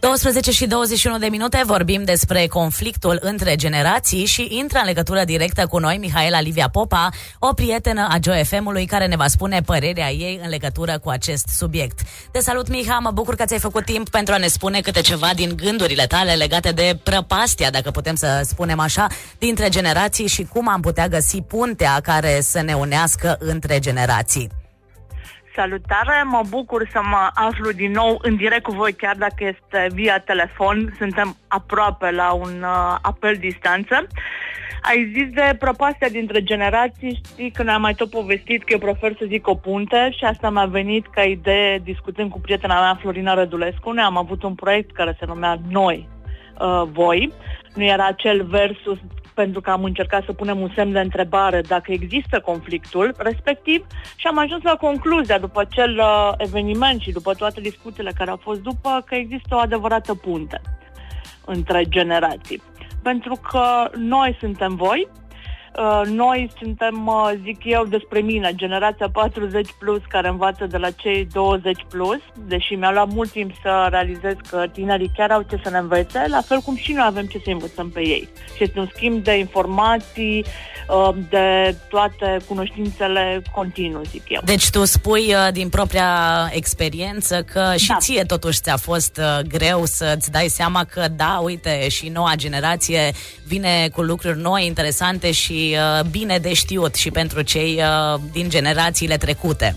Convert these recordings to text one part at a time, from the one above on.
12 și 21 de minute vorbim despre conflictul între generații și intră în legătură directă cu noi Mihaela Livia Popa, o prietenă a Joy FM-ului care ne va spune părerea ei în legătură cu acest subiect. Te salut, Miha, mă bucur că ți-ai făcut timp pentru a ne spune câte ceva din gândurile tale legate de prăpastia, dacă putem să spunem așa, dintre generații și cum am putea găsi puntea care să ne unească între generații. Salutare, mă bucur să mă aflu din nou în direct cu voi, chiar dacă este via telefon. Suntem aproape la un uh, apel distanță. Ai zis de propastea dintre generații, știi că ne-am mai tot povestit că eu prefer să zic o punte și asta mi-a venit ca idee discutând cu prietena mea Florina Rădulescu. Ne am avut un proiect care se numea Noi, uh, Voi. Nu era acel versus pentru că am încercat să punem un semn de întrebare dacă există conflictul respectiv și am ajuns la concluzia după acel uh, eveniment și după toate discuțiile care au fost după că există o adevărată punte între generații. Pentru că noi suntem voi, Uh, noi suntem, uh, zic eu, despre mine, generația 40 plus care învață de la cei 20 plus, deși mi-a luat mult timp să realizez că tinerii chiar au ce să ne învețe, la fel cum și noi avem ce să învățăm pe ei. Și este un schimb de informații, uh, de toate cunoștințele continuu, zic eu. Deci tu spui din propria experiență că și da. ție totuși ți-a fost greu să-ți dai seama că da, uite, și noua generație vine cu lucruri noi, interesante și uh, bine de știut și pentru cei uh, din generațiile trecute.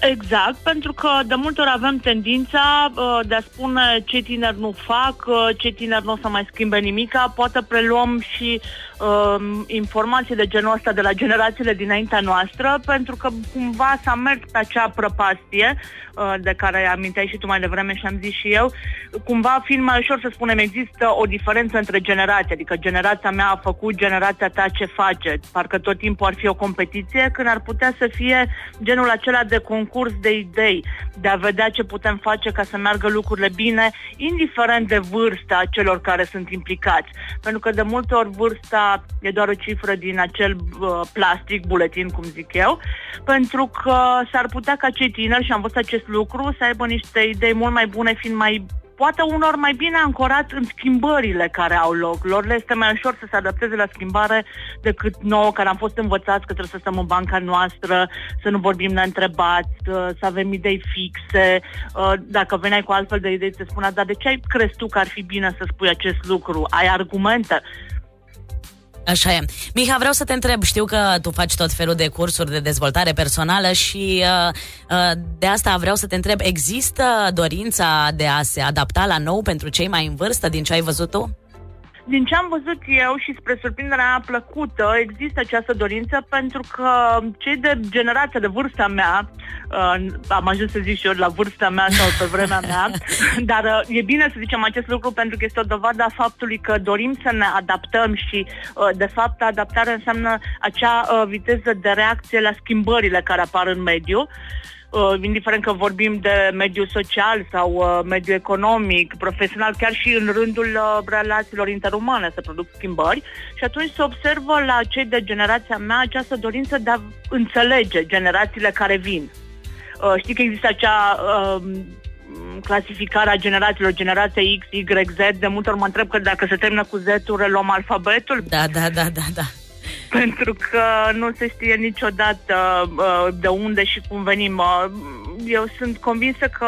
Exact, pentru că de multe ori avem tendința uh, de a spune ce tineri nu fac, uh, ce tineri nu o să mai schimbe nimica, poate preluăm și uh, informații de genul ăsta de la generațiile dinaintea noastră, pentru că cumva s-a mers pe acea prăpastie uh, de care aminteai și tu mai devreme și am zis și eu, cumva fiind mai ușor să spunem există o diferență între generații, adică generația mea a făcut, generația ta ce face, parcă tot timpul ar fi o competiție, când ar putea să fie genul acela de concurs concurs de idei, de a vedea ce putem face ca să meargă lucrurile bine, indiferent de vârsta celor care sunt implicați. Pentru că de multe ori vârsta e doar o cifră din acel uh, plastic, buletin, cum zic eu, pentru că s-ar putea ca cei tineri, și am văzut acest lucru, să aibă niște idei mult mai bune, fiind mai poate unor mai bine ancorat în schimbările care au loc. Lor le este mai ușor să se adapteze la schimbare decât nouă, care am fost învățați că trebuie să stăm în banca noastră, să nu vorbim neîntrebați, să avem idei fixe. Uh, dacă veneai cu altfel de idei, te spunea, dar de ce ai crezi tu că ar fi bine să spui acest lucru? Ai argumente? Așa e. Miha, vreau să te întreb, știu că tu faci tot felul de cursuri de dezvoltare personală și uh, uh, de asta vreau să te întreb, există dorința de a se adapta la nou pentru cei mai în vârstă din ce ai văzut tu? Din ce am văzut eu și spre surprinderea plăcută, există această dorință pentru că cei de generația de vârsta mea, uh, am ajuns să zic și eu la vârsta mea sau pe vremea mea, dar uh, e bine să zicem acest lucru pentru că este o dovadă a faptului că dorim să ne adaptăm și uh, de fapt adaptarea înseamnă acea uh, viteză de reacție la schimbările care apar în mediu. uh, indiferent că vorbim de mediul social sau uh, mediul economic, profesional, chiar și în rândul uh, relațiilor interumane se produc schimbări și atunci se observă la cei de generația mea această dorință de a înțelege generațiile care vin. Uh, știi că există acea uh, clasificarea generațiilor, generația X, Y, Z, de multe ori mă întreb că dacă se termină cu Z-ul, reluăm alfabetul. Da, da, da, da, da. pentru că nu se știe niciodată uh, de unde și cum venim. Uh, eu sunt convinsă că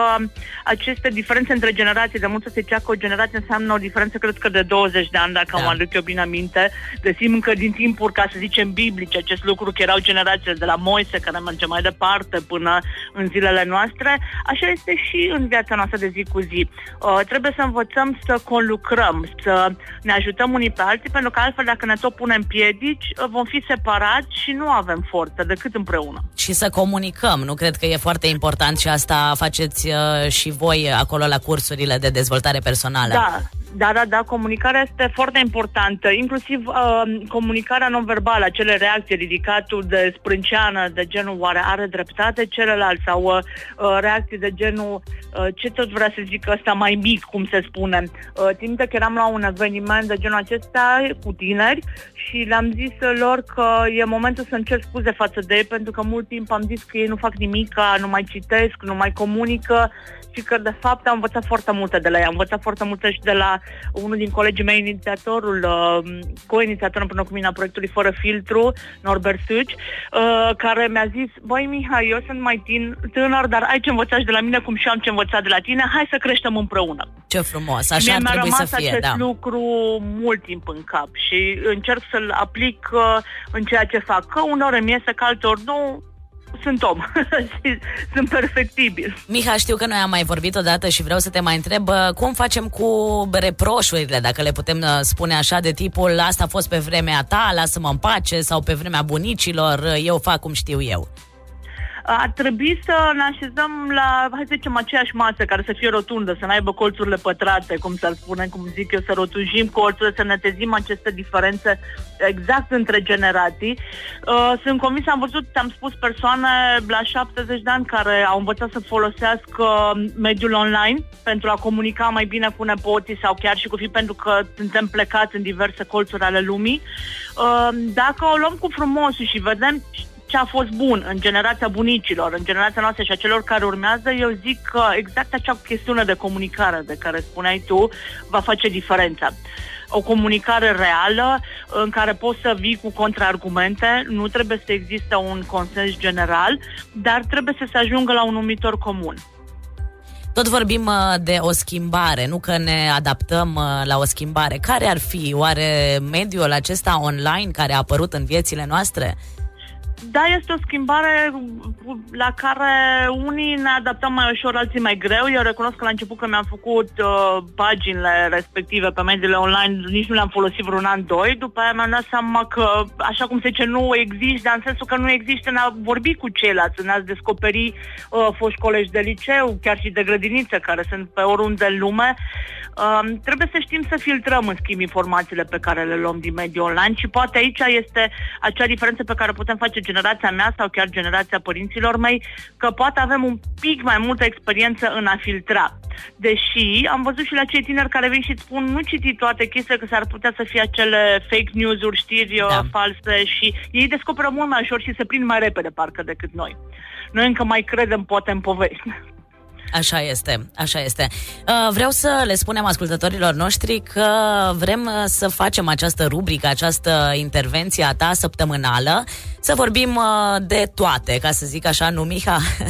aceste diferențe între generații, de mult să se că o generație înseamnă o diferență, cred că de 20 de ani, dacă da. mă aduc eu bine aminte. Găsim încă din timpuri, ca să zicem, biblice, acest lucru, că erau generațiile de la Moise, care merge mai departe până în zilele noastre. Așa este și în viața noastră de zi cu zi. Uh, trebuie să învățăm să conlucrăm, să ne ajutăm unii pe alții, pentru că altfel, dacă ne tot punem piedici, uh, vom fi separați și nu avem forță decât împreună. Și să comunicăm, nu cred că e foarte important și asta faceți uh, și voi acolo la cursurile de dezvoltare personală. Da, da, da, da, comunicarea este foarte importantă, inclusiv uh, comunicarea non-verbală, acele reacții, ridicatul de sprânceană, de genul oare are dreptate celălalt sau uh, uh, reacții de genul uh, ce tot vrea să zic ăsta mai mic, cum se spune. Uh, timp că eram la un eveniment de genul acesta cu tineri și le-am zis lor că e momentul să-mi cer scuze față de ei pentru că mult timp am zis că ei nu fac nimic, nu mai citesc, nu mai comunică și că de fapt am învățat foarte multe de la ea. Am învățat foarte multe și de la unul din colegii mei, inițiatorul, uh, co-inițiator împreună cu mine a proiectului Fără Filtru, Norbert Suci, uh, care mi-a zis, băi Mihai, eu sunt mai tin, tânăr, dar ai ce învăța și de la mine, cum și am ce învățat de la tine, hai să creștem împreună. Ce frumos, așa ar trebui să fie, acest da. lucru mult timp în cap și încerc să-l aplic uh, în ceea ce fac. Că uneori îmi iese, că alteori nu, sunt om și sunt perfectibil. Miha, știu că noi am mai vorbit odată și vreau să te mai întreb cum facem cu reproșurile, dacă le putem uh, spune așa, de tipul asta a fost pe vremea ta, lasă-mă în pace, sau pe vremea bunicilor, eu fac cum știu eu ar trebui să ne așezăm la, hai să zicem, aceeași masă care să fie rotundă, să n-aibă colțurile pătrate, cum să-l spunem, cum zic eu, să rotunjim colțurile, să netezim aceste diferențe exact între generații. Uh, sunt convins, am văzut, am spus, persoane la 70 de ani care au învățat să folosească mediul online pentru a comunica mai bine cu nepoții sau chiar și cu fii pentru că suntem plecați în diverse colțuri ale lumii. Uh, dacă o luăm cu frumos și vedem ce a fost bun în generația bunicilor, în generația noastră și a celor care urmează, eu zic că exact acea chestiune de comunicare de care spuneai tu va face diferența o comunicare reală în care poți să vii cu contraargumente, nu trebuie să existe un consens general, dar trebuie să se ajungă la un numitor comun. Tot vorbim uh, de o schimbare, nu că ne adaptăm uh, la o schimbare. Care ar fi? Oare mediul acesta online care a apărut în viețile noastre da, este o schimbare la care unii ne adaptăm mai ușor, alții mai greu. Eu recunosc că la început când mi-am făcut uh, paginile respective pe mediile online, nici nu le-am folosit vreun an, doi. După aia mi-am dat seama că, așa cum se zice, nu există, dar în sensul că nu există, ne-a vorbit cu ceilalți, ne-ați descoperi uh, foști colegi de liceu, chiar și de grădiniță, care sunt pe oriunde în lume. Uh, trebuie să știm să filtrăm, în schimb, informațiile pe care le luăm din mediul online și poate aici este acea diferență pe care putem face generația mea sau chiar generația părinților mei, că poate avem un pic mai multă experiență în a filtra. Deși am văzut și la cei tineri care vin și îți spun nu citi toate chestiile, că s-ar putea să fie acele fake news-uri, știri uh, da. false și ei descoperă mult mai ușor și se prind mai repede parcă decât noi. Noi încă mai credem poate în povești. Așa este, așa este. Uh, vreau să le spunem ascultătorilor noștri că vrem uh, să facem această rubrică, această intervenție a ta săptămânală, să vorbim uh, de toate, ca să zic așa, nu Miha?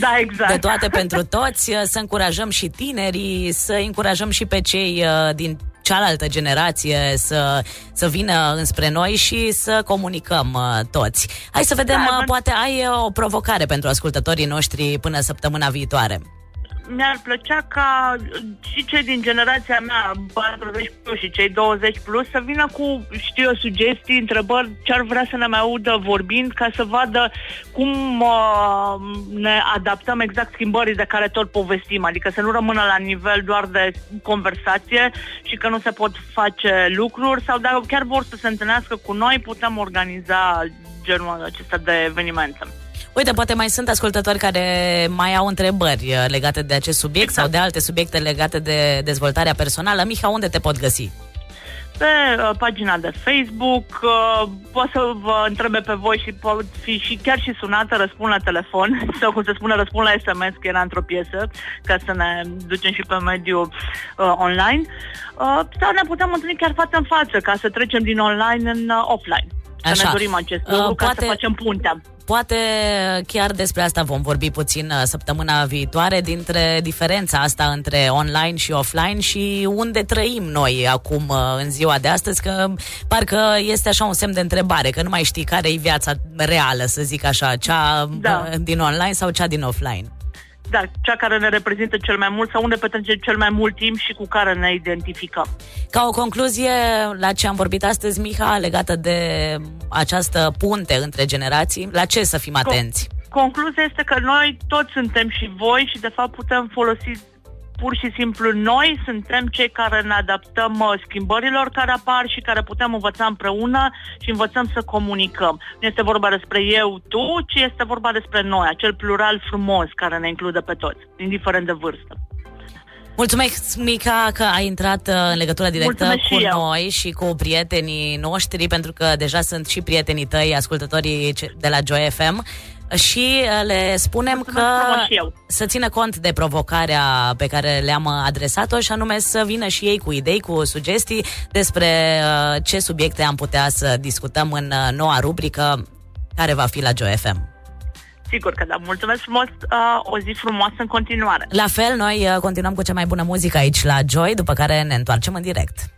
Da, exact. De toate pentru toți, să încurajăm și tinerii, să încurajăm și pe cei din cealaltă generație să, să vină înspre noi și să comunicăm uh, toți. Hai să vedem, da, uh, poate ai uh, o provocare pentru ascultătorii noștri până săptămâna viitoare mi-ar plăcea ca și cei din generația mea, 40 plus și cei 20 plus, să vină cu, știu eu, sugestii, întrebări, ce ar vrea să ne mai audă vorbind, ca să vadă cum uh, ne adaptăm exact schimbării de care tot povestim, adică să nu rămână la nivel doar de conversație și că nu se pot face lucruri sau dacă chiar vor să se întâlnească cu noi, putem organiza genul acesta de evenimente. Uite, poate mai sunt ascultători care mai au întrebări uh, legate de acest subiect exact. sau de alte subiecte legate de dezvoltarea personală. Miha, unde te pot găsi? pe uh, pagina de Facebook, uh, pot să vă întrebe pe voi și pot fi și chiar și sunată, răspund la telefon sau cum se spune, răspund la SMS, că era într-o piesă, ca să ne ducem și pe mediul uh, online. Uh, sau ne putem întâlni chiar față în față, ca să trecem din online în uh, offline. Să Așa. ne dorim acest lucru, uh, ca poate... să facem puntea. Poate chiar despre asta vom vorbi puțin uh, săptămâna viitoare, dintre diferența asta între online și offline și unde trăim noi acum uh, în ziua de astăzi, că parcă este așa un semn de întrebare, că nu mai știi care e viața reală, să zic așa, cea da. din online sau cea din offline da, cea care ne reprezintă cel mai mult sau unde petrecem cel mai mult timp și cu care ne identificăm. Ca o concluzie la ce am vorbit astăzi, Miha, legată de această punte între generații, la ce să fim atenți? Concluzia este că noi toți suntem și voi și de fapt putem folosi pur și simplu noi suntem cei care ne adaptăm uh, schimbărilor care apar și care putem învăța împreună și învățăm să comunicăm. Nu este vorba despre eu, tu, ci este vorba despre noi, acel plural frumos care ne include pe toți, indiferent de vârstă. Mulțumesc, Mica, că ai intrat uh, în legătură directă Mulțumesc cu și noi și cu prietenii noștri, pentru că deja sunt și prietenii tăi, ascultătorii de la Joy FM. Și uh, le spunem Mulțumesc că frumos și eu. să țină cont de provocarea pe care le-am adresat-o și anume să vină și ei cu idei, cu sugestii despre uh, ce subiecte am putea să discutăm în uh, noua rubrică care va fi la Joy FM. Sigur că da. Mulțumesc frumos. Uh, o zi frumoasă în continuare. La fel, noi uh, continuăm cu cea mai bună muzică aici la Joy, după care ne întoarcem în direct.